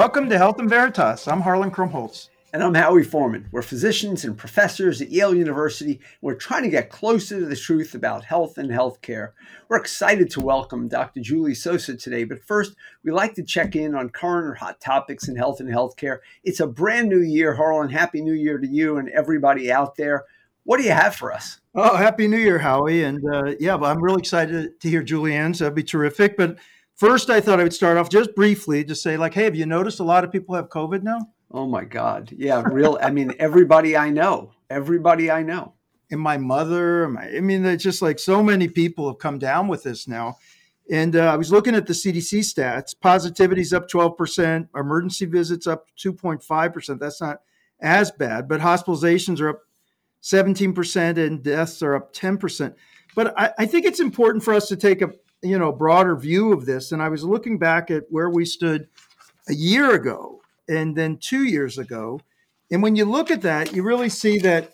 Welcome to Health and Veritas. I'm Harlan Krumholz. And I'm Howie Forman. We're physicians and professors at Yale University. And we're trying to get closer to the truth about health and healthcare. We're excited to welcome Dr. Julie Sosa today. But first, we like to check in on current or hot topics in health and healthcare. It's a brand new year, Harlan. Happy New Year to you and everybody out there. What do you have for us? Oh, Happy New Year, Howie. And uh, yeah, but I'm really excited to hear Julie Ann's. That'd be terrific. But first, I thought I would start off just briefly to say, like, hey, have you noticed a lot of people have COVID now? Oh my God. Yeah, real. I mean, everybody I know, everybody I know. And my mother, my, I mean, it's just like so many people have come down with this now. And uh, I was looking at the CDC stats. Positivity's up 12%, emergency visits up 2.5%. That's not as bad, but hospitalizations are up 17% and deaths are up 10%. But I, I think it's important for us to take a you know broader view of this. And I was looking back at where we stood a year ago and then two years ago. And when you look at that, you really see that,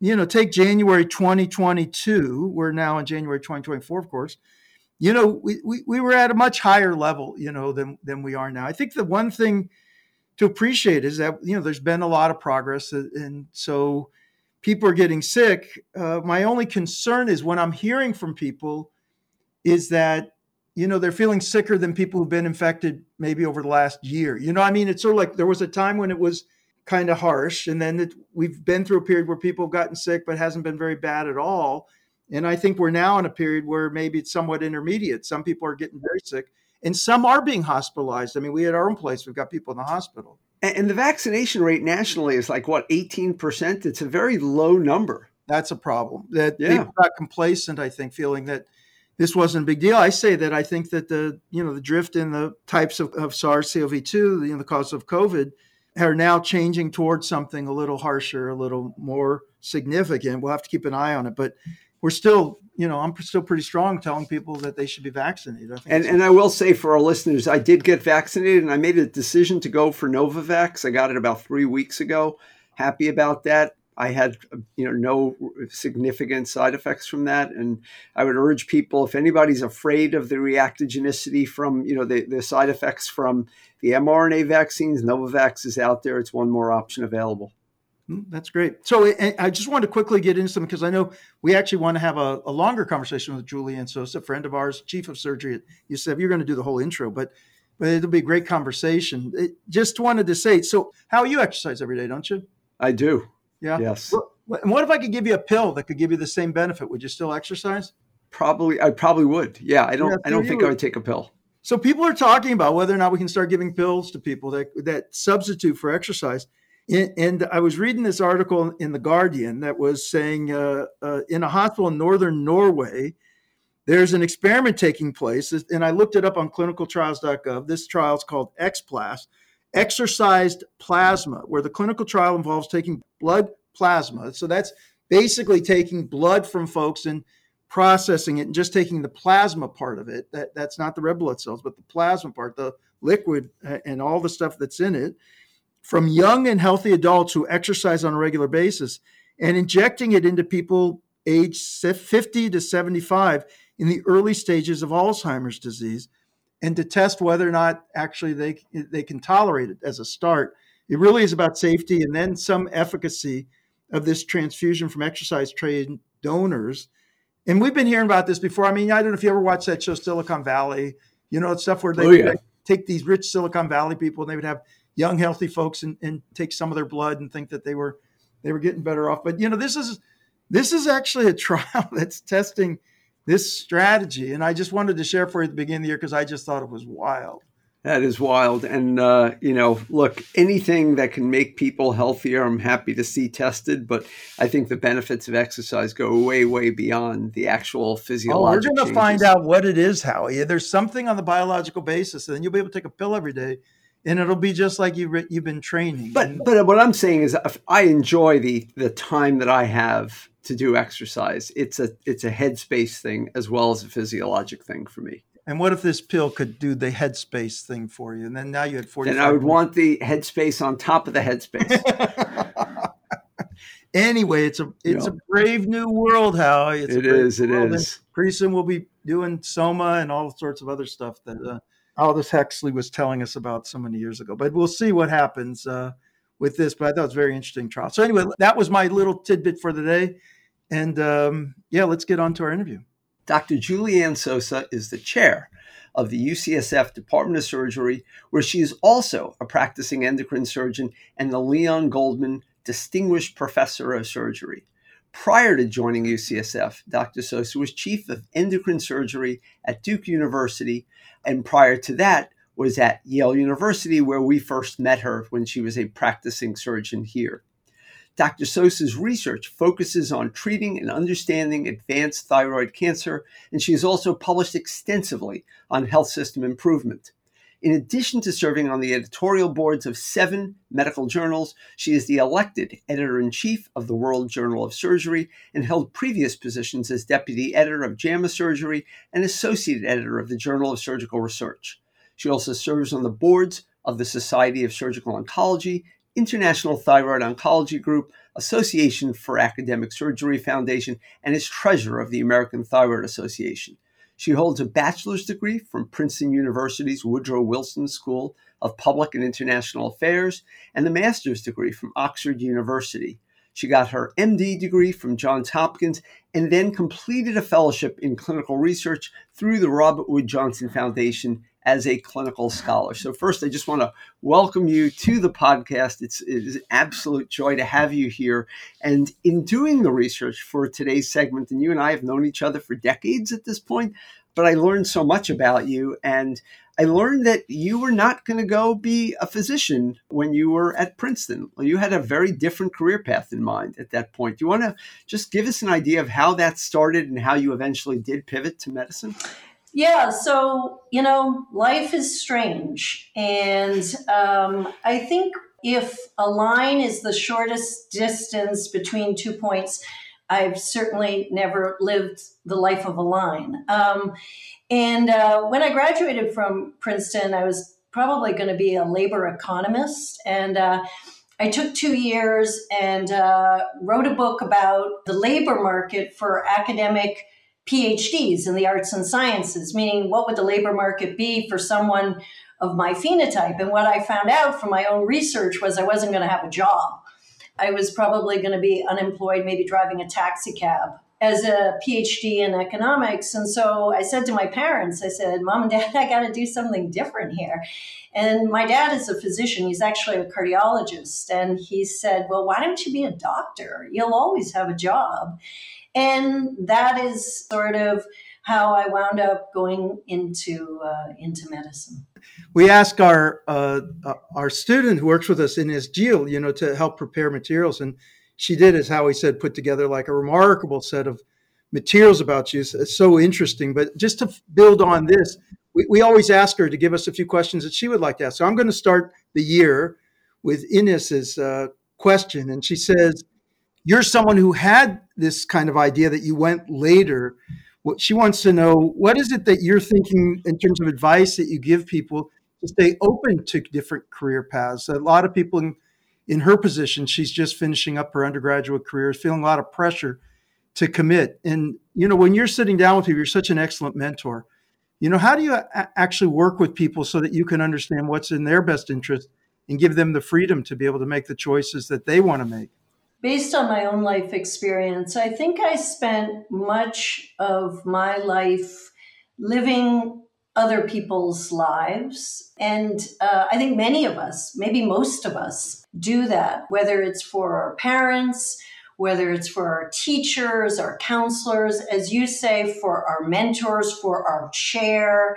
you know, take January 2022, we're now in January 2024, of course. You know, we, we, we were at a much higher level, you know, than, than we are now. I think the one thing to appreciate is that, you know, there's been a lot of progress. And so people are getting sick. Uh, my only concern is when I'm hearing from people is that you know, they're feeling sicker than people who've been infected maybe over the last year. You know, I mean, it's sort of like there was a time when it was kind of harsh, and then it, we've been through a period where people have gotten sick, but hasn't been very bad at all. And I think we're now in a period where maybe it's somewhat intermediate. Some people are getting very sick, and some are being hospitalized. I mean, we at our own place, we've got people in the hospital. And the vaccination rate nationally is like what, 18%? It's a very low number. That's a problem. That yeah. people got complacent, I think, feeling that this wasn't a big deal. I say that I think that the you know the drift in the types of, of SARS-CoV-2, you know, the cause of COVID, are now changing towards something a little harsher, a little more significant. We'll have to keep an eye on it, but we're still, you know, I'm still pretty strong telling people that they should be vaccinated. I and and I will say for our listeners, I did get vaccinated, and I made a decision to go for Novavax. I got it about three weeks ago. Happy about that. I had you know no significant side effects from that, and I would urge people if anybody's afraid of the reactogenicity from you know the, the side effects from the mRNA vaccines, Novavax is out there. It's one more option available. Hmm, that's great. So I just wanted to quickly get into some because I know we actually want to have a, a longer conversation with Julie Ann Sosa, a friend of ours, chief of surgery at UCSF. You're going to do the whole intro, but but it'll be a great conversation. It, just wanted to say, so how you exercise every day, don't you? I do. Yeah. Yes. And what if I could give you a pill that could give you the same benefit? Would you still exercise? Probably, I probably would. Yeah, I don't. Yeah, I don't think would. I would take a pill. So people are talking about whether or not we can start giving pills to people that that substitute for exercise. And I was reading this article in the Guardian that was saying uh, uh, in a hospital in northern Norway, there's an experiment taking place, and I looked it up on clinicaltrials.gov. This trial is called ExPlas, exercised plasma, where the clinical trial involves taking blood plasma. So that's basically taking blood from folks and processing it and just taking the plasma part of it. That, that's not the red blood cells, but the plasma part, the liquid uh, and all the stuff that's in it from young and healthy adults who exercise on a regular basis and injecting it into people aged 50 to 75 in the early stages of Alzheimer's disease and to test whether or not actually they they can tolerate it as a start. It really is about safety and then some efficacy of this transfusion from exercise trained donors. And we've been hearing about this before. I mean, I don't know if you ever watched that show Silicon Valley. You know, it's stuff where they oh, yeah. take these rich Silicon Valley people and they would have young, healthy folks and, and take some of their blood and think that they were they were getting better off. But you know, this is this is actually a trial that's testing this strategy. And I just wanted to share for you at the beginning of the year because I just thought it was wild. That is wild. And, uh, you know, look, anything that can make people healthier, I'm happy to see tested. But I think the benefits of exercise go way, way beyond the actual physiological. Oh, we're going to find out what it is, Howie. There's something on the biological basis, and then you'll be able to take a pill every day. And it'll be just like you you've been training. But but what I'm saying is, I enjoy the the time that I have to do exercise. It's a it's a headspace thing as well as a physiologic thing for me. And what if this pill could do the headspace thing for you? And then now you had 40. Then I would want the headspace on top of the headspace. anyway, it's a it's a brave new world, How It's it is. It is. Pretty soon we'll be doing soma and all sorts of other stuff that uh, Aldous Huxley was telling us about so many years ago. But we'll see what happens uh, with this. But I thought it was very interesting trial. So anyway, that was my little tidbit for the day. And um, yeah, let's get on to our interview. Dr. Julie Ann Sosa is the chair of the UCSF Department of Surgery, where she is also a practicing endocrine surgeon and the Leon Goldman Distinguished Professor of Surgery. Prior to joining UCSF, Dr. Sosa was chief of endocrine surgery at Duke University, and prior to that, was at Yale University, where we first met her when she was a practicing surgeon here. Dr. Sosa's research focuses on treating and understanding advanced thyroid cancer, and she has also published extensively on health system improvement. In addition to serving on the editorial boards of seven medical journals, she is the elected editor in chief of the World Journal of Surgery and held previous positions as deputy editor of JAMA Surgery and associate editor of the Journal of Surgical Research. She also serves on the boards of the Society of Surgical Oncology International Thyroid Oncology Group, Association for Academic Surgery Foundation, and is treasurer of the American Thyroid Association. She holds a bachelor's degree from Princeton University's Woodrow Wilson School of Public and International Affairs and the master's degree from Oxford University. She got her MD degree from Johns Hopkins and then completed a fellowship in clinical research through the Robert Wood Johnson Foundation as a clinical scholar. So, first, I just want to welcome you to the podcast. It's, it is an absolute joy to have you here. And in doing the research for today's segment, and you and I have known each other for decades at this point, but I learned so much about you. And I learned that you were not going to go be a physician when you were at Princeton. You had a very different career path in mind at that point. Do you want to just give us an idea of how that started and how you eventually did pivot to medicine? Yeah, so, you know, life is strange. And um, I think if a line is the shortest distance between two points, I've certainly never lived the life of a line. Um, and uh, when I graduated from Princeton, I was probably going to be a labor economist. And uh, I took two years and uh, wrote a book about the labor market for academic PhDs in the arts and sciences, meaning what would the labor market be for someone of my phenotype? And what I found out from my own research was I wasn't going to have a job. I was probably going to be unemployed, maybe driving a taxi cab as a PhD in economics. And so I said to my parents, I said, Mom and Dad, I got to do something different here. And my dad is a physician, he's actually a cardiologist. And he said, Well, why don't you be a doctor? You'll always have a job. And that is sort of how I wound up going into uh, into medicine. We ask our uh, uh our student who works with us Ines Gil, you know, to help prepare materials, and she did, as Howie said, put together like a remarkable set of materials about you. It's so interesting. But just to build on this, we, we always ask her to give us a few questions that she would like to ask. So I'm going to start the year with Ines's uh, question, and she says you're someone who had this kind of idea that you went later. What she wants to know what is it that you're thinking in terms of advice that you give people to stay open to different career paths. A lot of people in, in her position, she's just finishing up her undergraduate career, feeling a lot of pressure to commit. And you know, when you're sitting down with people, you're such an excellent mentor. You know, how do you a- actually work with people so that you can understand what's in their best interest and give them the freedom to be able to make the choices that they want to make? Based on my own life experience, I think I spent much of my life living other people's lives. And uh, I think many of us, maybe most of us, do that, whether it's for our parents, whether it's for our teachers, our counselors, as you say, for our mentors, for our chair.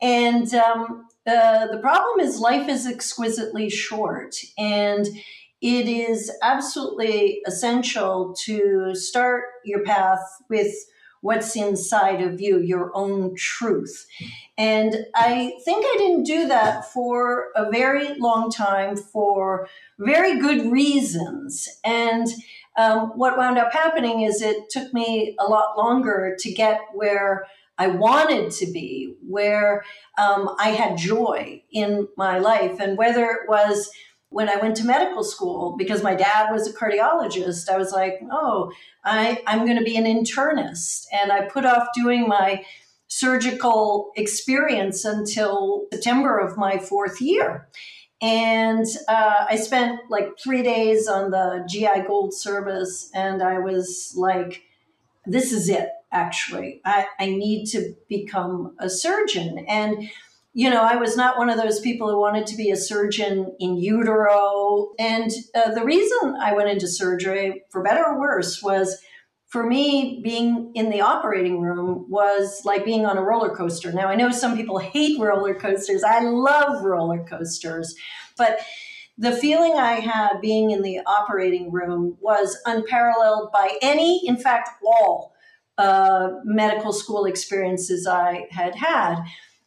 And um, uh, the problem is life is exquisitely short. And it is absolutely essential to start your path with what's inside of you, your own truth. And I think I didn't do that for a very long time for very good reasons. And um, what wound up happening is it took me a lot longer to get where I wanted to be, where um, I had joy in my life. And whether it was when I went to medical school, because my dad was a cardiologist, I was like, oh, I, I'm going to be an internist. And I put off doing my surgical experience until September of my fourth year. And uh, I spent like three days on the GI Gold service, and I was like, this is it, actually. I, I need to become a surgeon. And you know, I was not one of those people who wanted to be a surgeon in utero. And uh, the reason I went into surgery, for better or worse, was for me, being in the operating room was like being on a roller coaster. Now, I know some people hate roller coasters. I love roller coasters. But the feeling I had being in the operating room was unparalleled by any, in fact, all uh, medical school experiences I had had.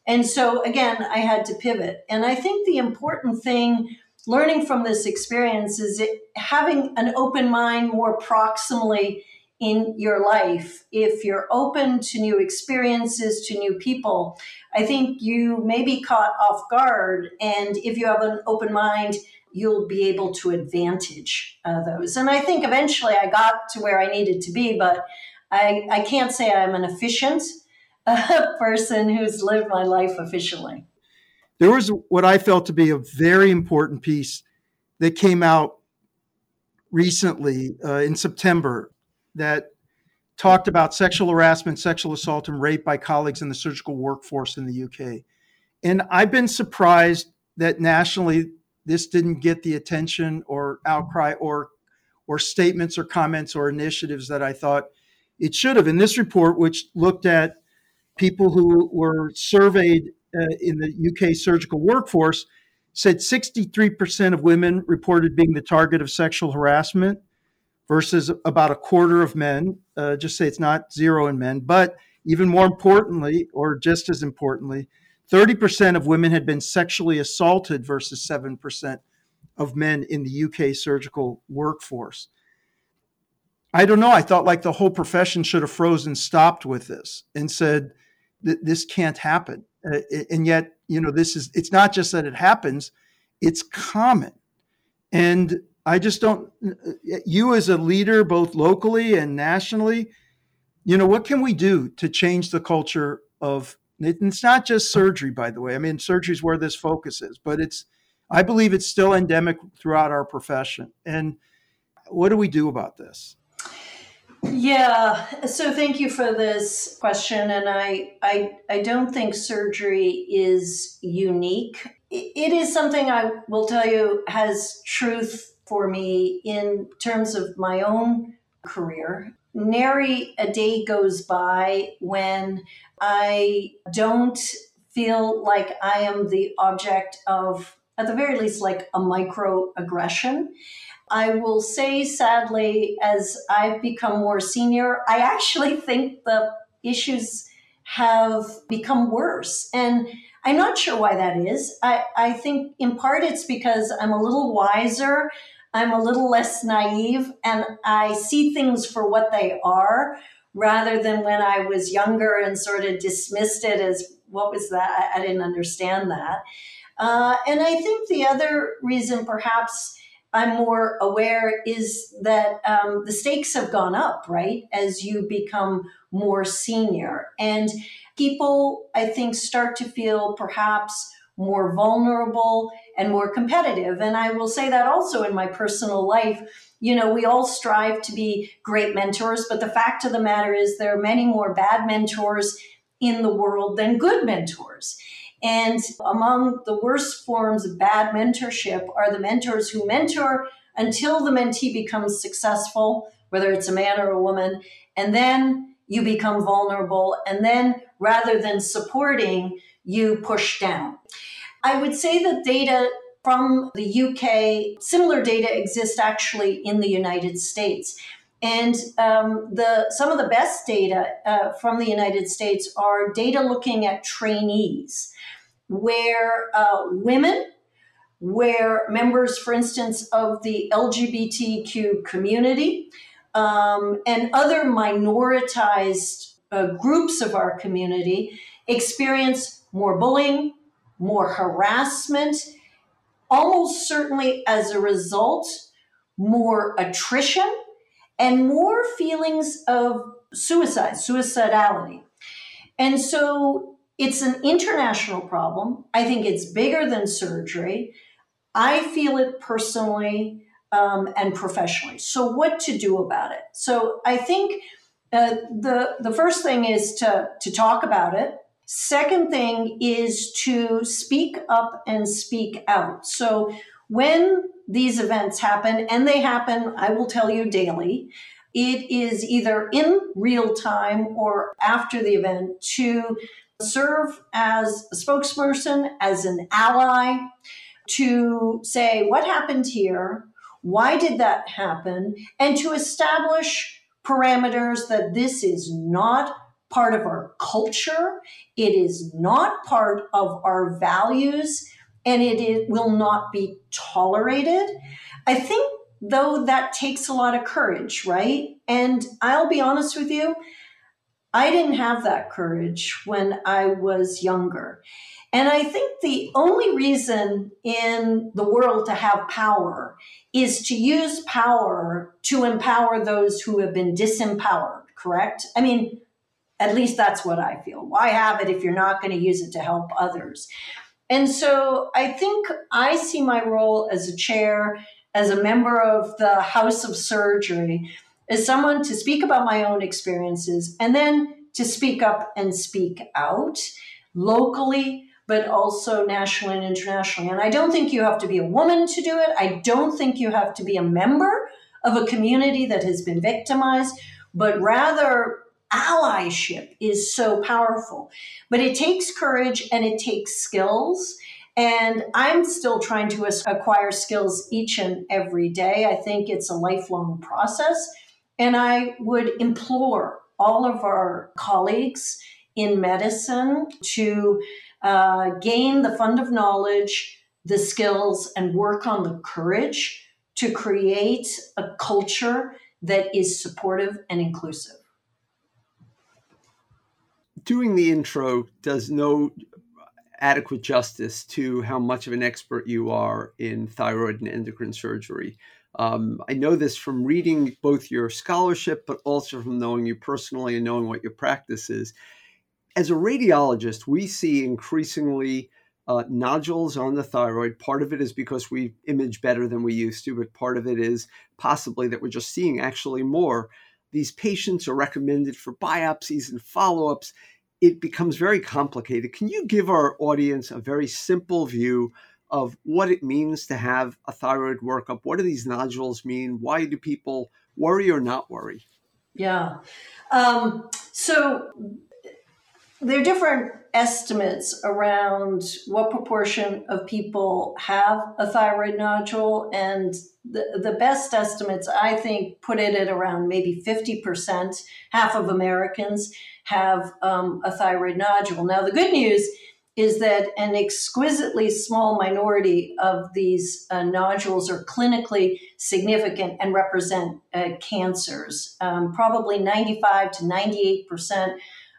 And so, again, I had to pivot. And I think the important thing learning from this experience is it, having an open mind more proximally in your life, if you're open to new experiences, to new people, I think you may be caught off guard. And if you have an open mind, you'll be able to advantage uh, those. And I think eventually I got to where I needed to be, but I, I can't say I'm an efficient uh, person who's lived my life officially. There was what I felt to be a very important piece that came out recently uh, in September that talked about sexual harassment, sexual assault, and rape by colleagues in the surgical workforce in the UK. And I've been surprised that nationally this didn't get the attention or outcry or or statements or comments or initiatives that I thought it should have. In this report, which looked at people who were surveyed uh, in the UK surgical workforce, said 63% of women reported being the target of sexual harassment versus about a quarter of men. Uh, just say it's not zero in men, but even more importantly, or just as importantly, 30% of women had been sexually assaulted versus 7% of men in the UK surgical workforce. I don't know. I thought like the whole profession should have frozen, stopped with this, and said that this can't happen. Uh, and yet, you know, this is, it's not just that it happens, it's common. And I just don't. You as a leader, both locally and nationally, you know, what can we do to change the culture of? It's not just surgery, by the way. I mean, surgery is where this focus is, but it's. I believe it's still endemic throughout our profession. And what do we do about this? Yeah, so thank you for this question, and I I I don't think surgery is unique. It is something I will tell you has truth for me in terms of my own career. Nary a day goes by when I don't feel like I am the object of, at the very least, like a microaggression. I will say, sadly, as I've become more senior, I actually think the issues have become worse. And I'm not sure why that is. I, I think in part it's because I'm a little wiser. I'm a little less naive and I see things for what they are rather than when I was younger and sort of dismissed it as what was that? I didn't understand that. Uh, and I think the other reason perhaps I'm more aware is that um, the stakes have gone up, right? As you become more senior. And people, I think, start to feel perhaps more vulnerable and more competitive. And I will say that also in my personal life. You know, we all strive to be great mentors, but the fact of the matter is there are many more bad mentors in the world than good mentors. And among the worst forms of bad mentorship are the mentors who mentor until the mentee becomes successful, whether it's a man or a woman, and then you become vulnerable. And then rather than supporting, you push down. I would say that data from the UK, similar data exists actually in the United States. And um, the, some of the best data uh, from the United States are data looking at trainees, where uh, women, where members, for instance, of the LGBTQ community um, and other minoritized uh, groups of our community experience more bullying, more harassment, almost certainly as a result, more attrition, and more feelings of suicide, suicidality. And so it's an international problem. I think it's bigger than surgery. I feel it personally um, and professionally. So, what to do about it? So, I think uh, the the first thing is to to talk about it. Second thing is to speak up and speak out. So, when these events happen, and they happen, I will tell you daily. It is either in real time or after the event to serve as a spokesperson, as an ally, to say what happened here, why did that happen, and to establish parameters that this is not part of our culture, it is not part of our values, and it, it will not be tolerated. I think, though, that takes a lot of courage, right? And I'll be honest with you, I didn't have that courage when I was younger. And I think the only reason in the world to have power is to use power to empower those who have been disempowered, correct? I mean, at least that's what I feel. Why have it if you're not going to use it to help others? And so I think I see my role as a chair, as a member of the House of Surgery, as someone to speak about my own experiences and then to speak up and speak out locally, but also nationally and internationally. And I don't think you have to be a woman to do it. I don't think you have to be a member of a community that has been victimized, but rather allyship is so powerful. But it takes courage and it takes skills. And I'm still trying to acquire skills each and every day. I think it's a lifelong process. And I would implore all of our colleagues in medicine to uh, gain the fund of knowledge, the skills, and work on the courage to create a culture that is supportive and inclusive doing the intro does no adequate justice to how much of an expert you are in thyroid and endocrine surgery. Um, I know this from reading both your scholarship, but also from knowing you personally and knowing what your practice is. As a radiologist, we see increasingly uh, nodules on the thyroid. Part of it is because we image better than we used to, but part of it is possibly that we're just seeing actually more. These patients are recommended for biopsies and follow ups it becomes very complicated. Can you give our audience a very simple view of what it means to have a thyroid workup? What do these nodules mean? Why do people worry or not worry? Yeah. Um, so there are different estimates around what proportion of people have a thyroid nodule. And the, the best estimates, I think, put it at around maybe 50%, half of Americans have um, a thyroid nodule. Now, the good news is that an exquisitely small minority of these uh, nodules are clinically significant and represent uh, cancers. Um, probably 95 to 98 percent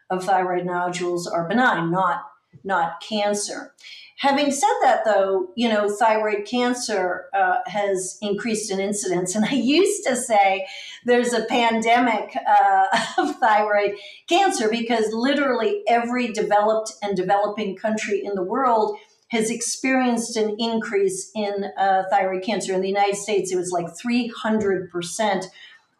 of thyroid nodules are benign, not not cancer. Having said that, though, you know, thyroid cancer uh, has increased in incidence. And I used to say there's a pandemic uh, of thyroid cancer because literally every developed and developing country in the world has experienced an increase in uh, thyroid cancer. In the United States, it was like 300%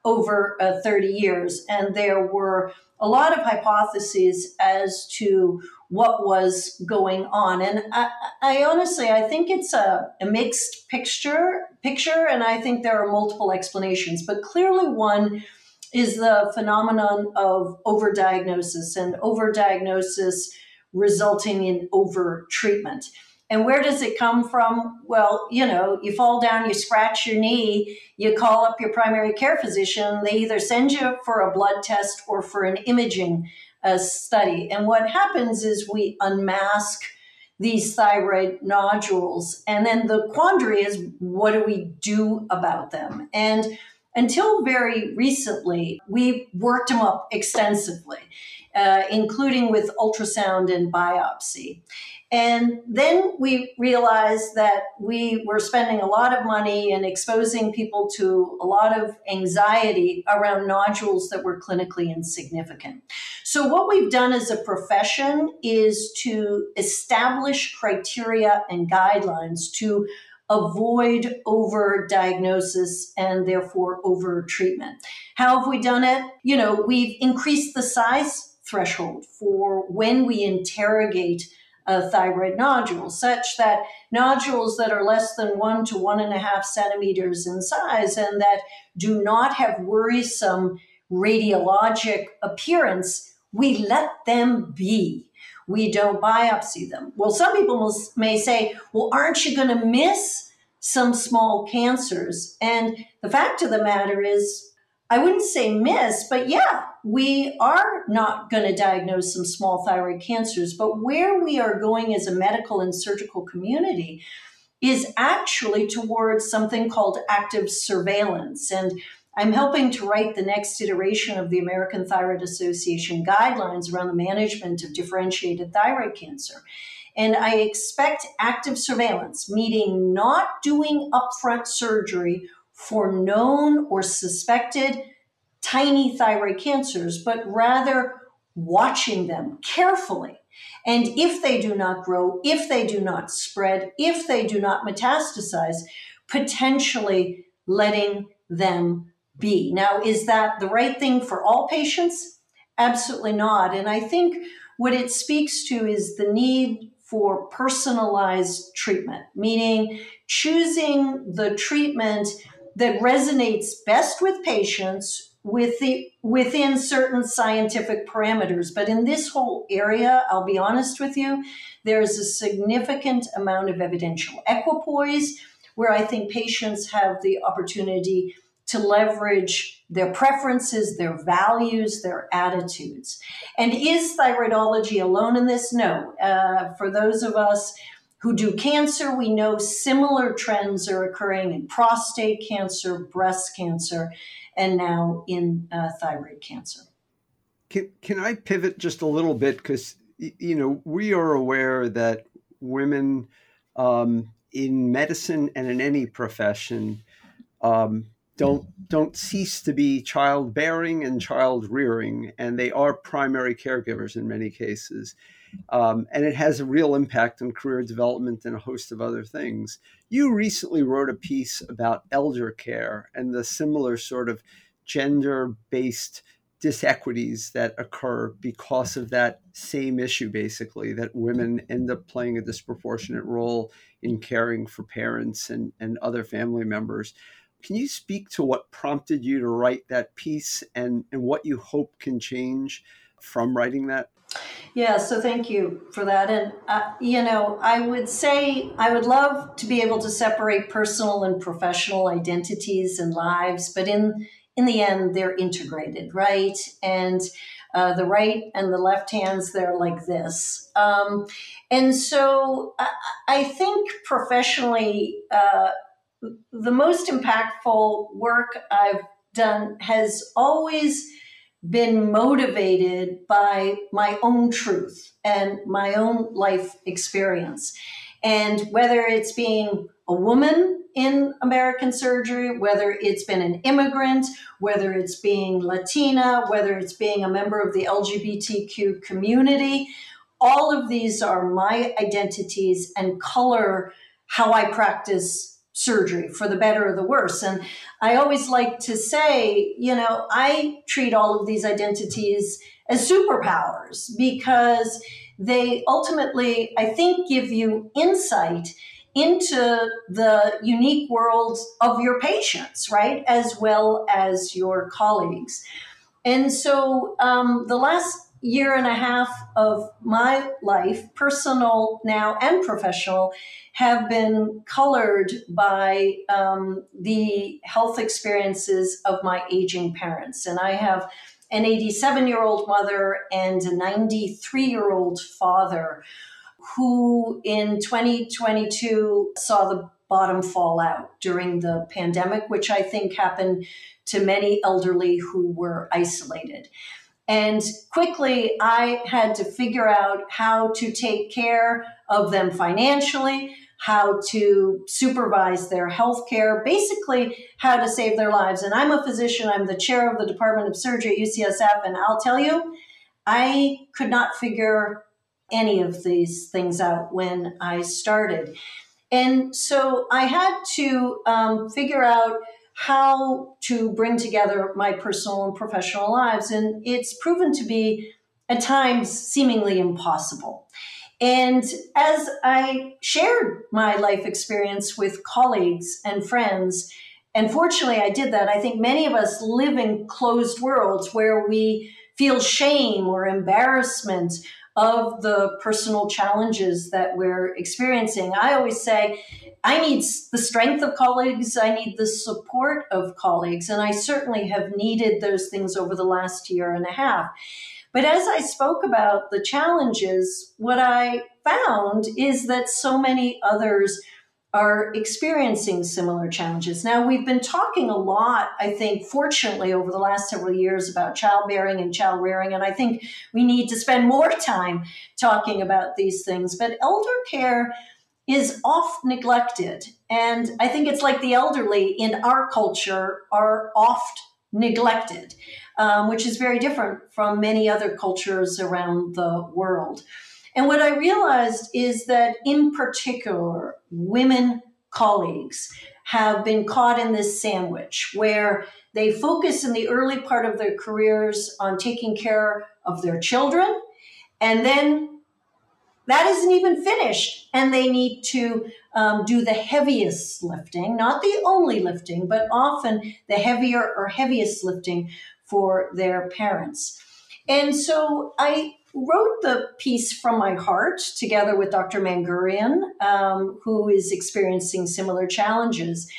over uh, 30 years. And there were a lot of hypotheses as to what was going on. And I, I honestly, I think it's a, a, mixed picture, picture, and I think there are multiple explanations. But clearly, one is the phenomenon of overdiagnosis and overdiagnosis resulting in overtreatment. And where does it come from? Well, you know, you fall down, you scratch your knee, you call up your primary care physician. They either send you for a blood test or for an imaging uh, study. And what happens is we unmask these thyroid nodules. And then the quandary is what do we do about them? And until very recently, we worked them up extensively, uh, including with ultrasound and biopsy. And then we realized that we were spending a lot of money and exposing people to a lot of anxiety around nodules that were clinically insignificant. So, what we've done as a profession is to establish criteria and guidelines to avoid over diagnosis and therefore over treatment. How have we done it? You know, we've increased the size threshold for when we interrogate a thyroid nodules, such that nodules that are less than one to one and a half centimeters in size and that do not have worrisome radiologic appearance, we let them be. We don't biopsy them. Well, some people may say, well, aren't you going to miss some small cancers? And the fact of the matter is, I wouldn't say miss, but yeah, we are not going to diagnose some small thyroid cancers. But where we are going as a medical and surgical community is actually towards something called active surveillance. And I'm helping to write the next iteration of the American Thyroid Association guidelines around the management of differentiated thyroid cancer. And I expect active surveillance, meaning not doing upfront surgery for known or suspected tiny thyroid cancers, but rather watching them carefully. And if they do not grow, if they do not spread, if they do not metastasize, potentially letting them be. Now, is that the right thing for all patients? Absolutely not. And I think what it speaks to is the need for personalized treatment, meaning choosing the treatment that resonates best with patients with the, within certain scientific parameters. But in this whole area, I'll be honest with you, there's a significant amount of evidential equipoise where I think patients have the opportunity to leverage their preferences, their values, their attitudes. And is thyroidology alone in this? No. Uh, for those of us who do cancer, we know similar trends are occurring in prostate cancer, breast cancer, and now in uh, thyroid cancer. Can, can I pivot just a little bit? Because, you know, we are aware that women um, in medicine and in any profession um, don't don't cease to be childbearing and child rearing, and they are primary caregivers in many cases. Um, and it has a real impact on career development and a host of other things. You recently wrote a piece about elder care and the similar sort of gender based disequities that occur because of that same issue, basically, that women end up playing a disproportionate role in caring for parents and, and other family members. Can you speak to what prompted you to write that piece and, and what you hope can change from writing that? Yeah, so thank you for that. And, uh, you know, I would say I would love to be able to separate personal and professional identities and lives, but in, in the end, they're integrated, right? And uh, the right and the left hands, they're like this. Um, and so I, I think professionally, uh, the most impactful work I've done has always been motivated by my own truth and my own life experience. And whether it's being a woman in American surgery, whether it's been an immigrant, whether it's being Latina, whether it's being a member of the LGBTQ community, all of these are my identities and color how I practice surgery for the better or the worse. And I always like to say, you know, I treat all of these identities as superpowers because they ultimately, I think, give you insight into the unique worlds of your patients, right? As well as your colleagues. And so um, the last year and a half of my life, personal now and professional, have been colored by um, the health experiences of my aging parents. And I have an 87 year old mother and a 93 year old father who in 2022 saw the bottom fall out during the pandemic, which I think happened to many elderly who were isolated. And quickly, I had to figure out how to take care of them financially, how to supervise their health care, basically how to save their lives. And I'm a physician, I'm the chair of the Department of Surgery at UCSF, and I'll tell you, I could not figure any of these things out when I started. And so I had to um, figure out how to bring together my personal and professional lives. And it's proven to be at times seemingly impossible. And as I shared my life experience with colleagues and friends, and fortunately I did that, I think many of us live in closed worlds where we feel shame or embarrassment of the personal challenges that we're experiencing. I always say, I need the strength of colleagues, I need the support of colleagues, and I certainly have needed those things over the last year and a half. But as I spoke about the challenges, what I found is that so many others are experiencing similar challenges. Now, we've been talking a lot, I think, fortunately, over the last several years about childbearing and child rearing, and I think we need to spend more time talking about these things. But elder care is oft neglected. And I think it's like the elderly in our culture are oft neglected, um, which is very different from many other cultures around the world. And what I realized is that, in particular, women colleagues have been caught in this sandwich where they focus in the early part of their careers on taking care of their children, and then that isn't even finished, and they need to um, do the heaviest lifting, not the only lifting, but often the heavier or heaviest lifting for their parents. And so I wrote the piece from my heart together with Dr. Mangurian, um, who is experiencing similar challenges.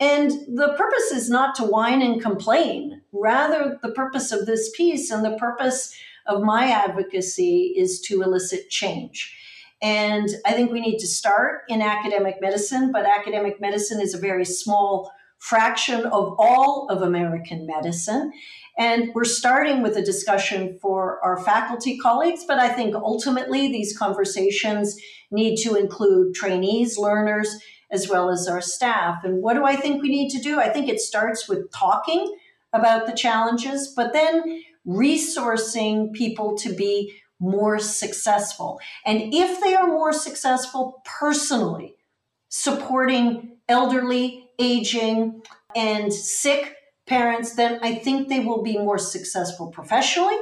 And the purpose is not to whine and complain. Rather, the purpose of this piece and the purpose of my advocacy is to elicit change. And I think we need to start in academic medicine, but academic medicine is a very small fraction of all of American medicine. And we're starting with a discussion for our faculty colleagues, but I think ultimately these conversations need to include trainees, learners, as well as our staff. And what do I think we need to do? I think it starts with talking about the challenges, but then resourcing people to be more successful. And if they are more successful personally, supporting elderly, aging, and sick parents, then I think they will be more successful professionally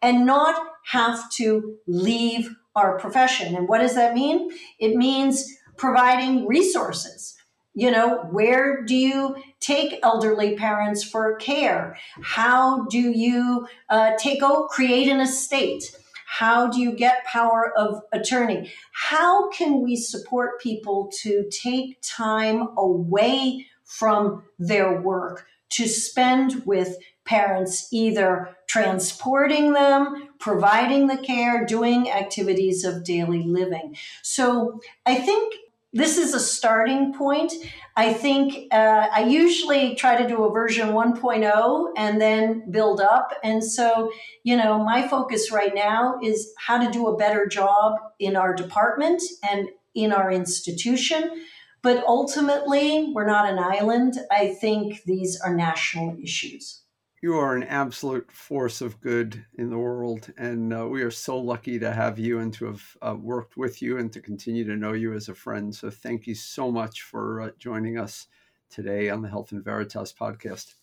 and not have to leave our profession. And what does that mean? It means providing resources. You know, where do you take elderly parents for care? How do you uh, take oh, create an estate? How do you get power of attorney? How can we support people to take time away from their work to spend with parents, either transporting them, providing the care, doing activities of daily living. So I think this is a starting point. I think uh, I usually try to do a version 1.0 and then build up. And so, you know, my focus right now is how to do a better job in our department and in our institution but ultimately, we're not an island. I think these are national issues. You are an absolute force of good in the world. And uh, we are so lucky to have you and to have uh, worked with you and to continue to know you as a friend. So thank you so much for uh, joining us today on the Health and Veritas podcast.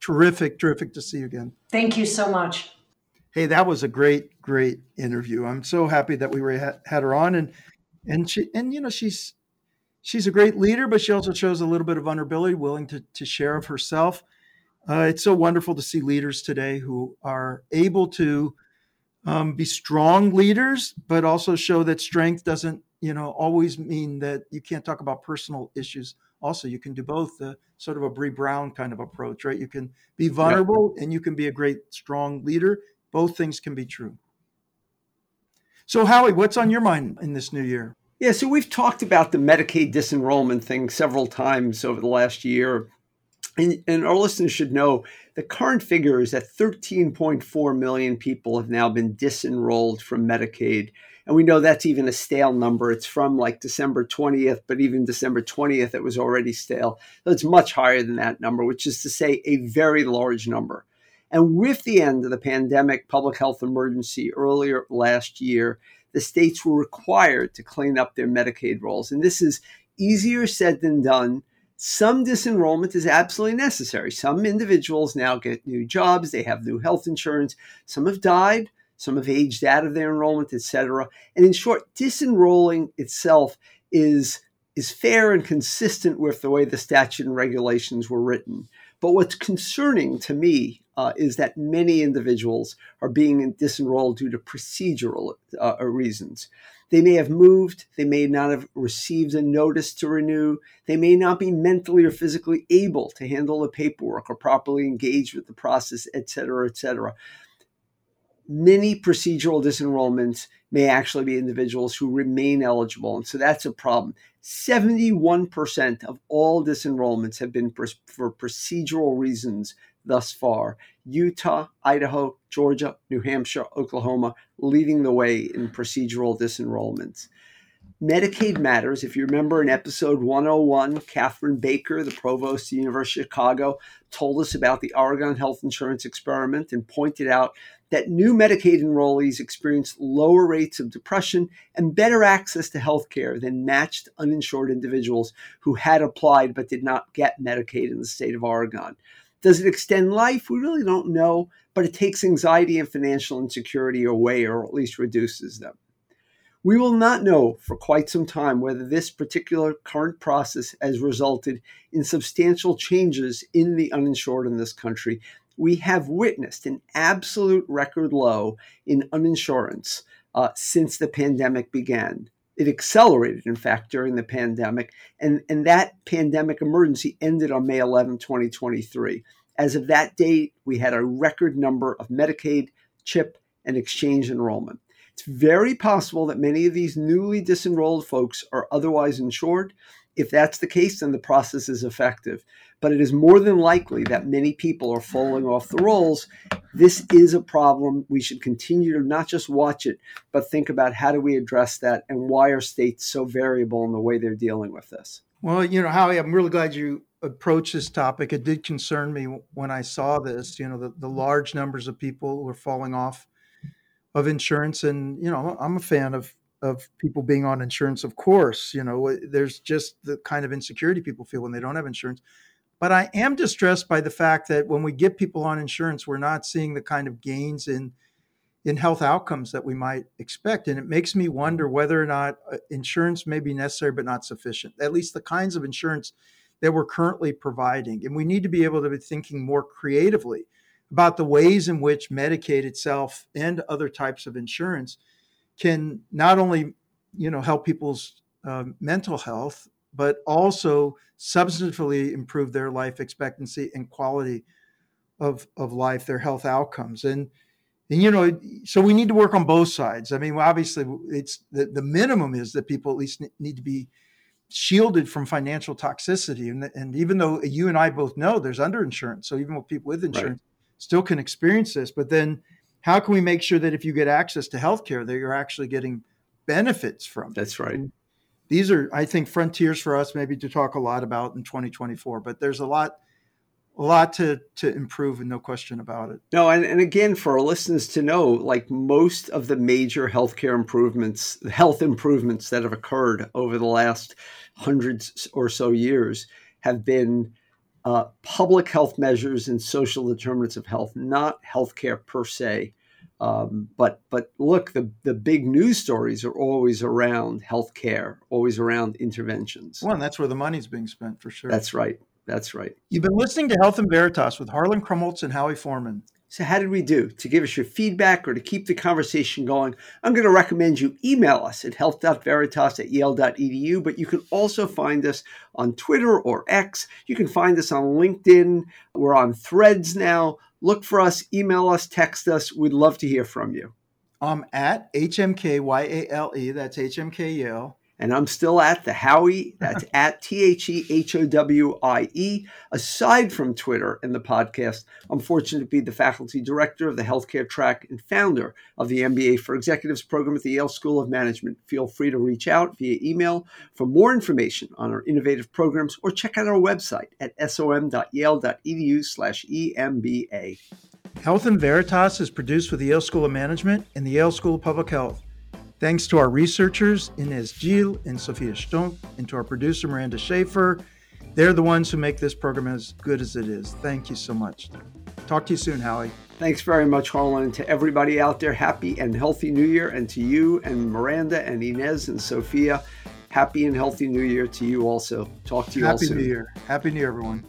Terrific, terrific to see you again. Thank you so much. Hey, that was a great, great interview. I'm so happy that we were had her on, and and she and you know she's she's a great leader, but she also shows a little bit of vulnerability, willing to, to share of herself. Uh, it's so wonderful to see leaders today who are able to um, be strong leaders, but also show that strength doesn't, you know, always mean that you can't talk about personal issues. Also, you can do both. Uh, sort of a Brené Brown kind of approach, right? You can be vulnerable and you can be a great, strong leader. Both things can be true. So, Howie, what's on your mind in this new year? Yeah, so we've talked about the Medicaid disenrollment thing several times over the last year. And, and, our listeners should know the current figure is that 13.4 million people have now been disenrolled from Medicaid. And we know that's even a stale number. It's from like December 20th, but even December 20th, it was already stale. So it's much higher than that number, which is to say a very large number. And with the end of the pandemic public health emergency earlier last year, the states were required to clean up their Medicaid rolls. And this is easier said than done. Some disenrollment is absolutely necessary. Some individuals now get new jobs, they have new health insurance, some have died, some have aged out of their enrollment, etc. And in short, disenrolling itself is is fair and consistent with the way the statute and regulations were written. But what's concerning to me uh, is that many individuals are being disenrolled due to procedural uh, reasons. They may have moved, they may not have received a notice to renew, they may not be mentally or physically able to handle the paperwork or properly engage with the process, et cetera, et cetera. Many procedural disenrollments may actually be individuals who remain eligible, and so that's a problem. 71% of all disenrollments have been for procedural reasons thus far. Utah, Idaho, Georgia, New Hampshire, Oklahoma leading the way in procedural disenrollments. Medicaid Matters, if you remember in episode 101, Katherine Baicker, the provost of the University of Chicago, told us about the Oregon health insurance experiment and pointed out that new Medicaid enrollees experienced lower rates of depression and better access to health care than matched uninsured individuals who had applied but did not get Medicaid in the state of Oregon. Does it extend life? We really don't know, but it takes anxiety and financial insecurity away or at least reduces them. We will not know for quite some time whether this particular current process has resulted in substantial changes in the uninsured in this country. We have witnessed an absolute record low in uninsurance uh, since the pandemic began. It accelerated, in fact, during the pandemic, and, and that pandemic emergency ended on May 11, 2023. As of that date, we had a record number of Medicaid, CHIP, and exchange enrollment. It's very possible that many of these newly disenrolled folks are otherwise insured. If that's the case, then the process is effective. But it is more than likely that many people are falling off the rolls. This is a problem. We should continue to not just watch it, but think about how do we address that and why are states so variable in the way they're dealing with this. Well, you know, Howie, I'm really glad you approached this topic. It did concern me when I saw this, you know, the, the large numbers of people who are falling off of insurance. And, you know, I'm a fan of of people being on insurance, of course. You know, there's just the kind of insecurity people feel when they don't have insurance. But I am distressed by the fact that when we get people on insurance, we're not seeing the kind of gains in in health outcomes that we might expect. And it makes me wonder whether or not uh, insurance may be necessary but not sufficient. At least the kinds of insurance that we're currently providing. And we need to be able to be thinking more creatively about the ways in which Medicaid itself and other types of insurance can not only you know help people's uh, mental health but also substantively improve their life expectancy and quality of of life their health outcomes. And and you know so we need to work on both sides. I mean obviously it's the, the minimum is that people at least need to be shielded from financial toxicity. And, and even though you and i both know there's underinsurance so even with people with insurance right still can experience this. But then how can we make sure that if you get access to healthcare, that you're actually getting benefits from? That's right. And these are, I think, frontiers for us maybe to talk a lot about in 2024. But there's a lot a lot to to improve and no question about it no and, and again for our listeners to know like most of the major healthcare improvements health improvements that have occurred over the last hundreds or so years have been uh, public health measures and social determinants of health, not healthcare per se. Um, but but look, the the big news stories are always around healthcare, always around interventions. Well, and that's where the money's being spent for sure. That's right. That's right. You've been listening to Health and Veritas with Harlan Krumholz and Howie Forman. So, how did we do? To give us your feedback or to keep the conversation going, I'm going to recommend you email us at health.veritas at yale.edu, but you can also find us on Twitter or X. You can find us on LinkedIn. We're on threads now. Look for us, email us, text us. We'd love to hear from you. I'm at HMKYALE, that's HMK Yale. And I'm still at the Howie. That's at T H E H O W I E. Aside from Twitter and the podcast, I'm fortunate to be the faculty director of the healthcare track and founder of the MBA for Executives program at the Yale School of Management. Feel free to reach out via email for more information on our innovative programs or check out our website at som.yale.edu slash EMBA. Health in Veritas is produced with the Yale School of Management and the Yale School of Public Health. Thanks to our researchers, Inez Gil and Sophia Stunk, and to our producer, Miranda Schaefer. They're the ones who make this program as good as it is. Thank you so much. Talk to you soon, Howie. Thanks very much, Harlan. And to everybody out there, happy and healthy New Year. And to you and Miranda and Inez and Sophia, happy and healthy New Year to you also. Talk to you happy all soon. Happy New Year. Happy New Year, everyone.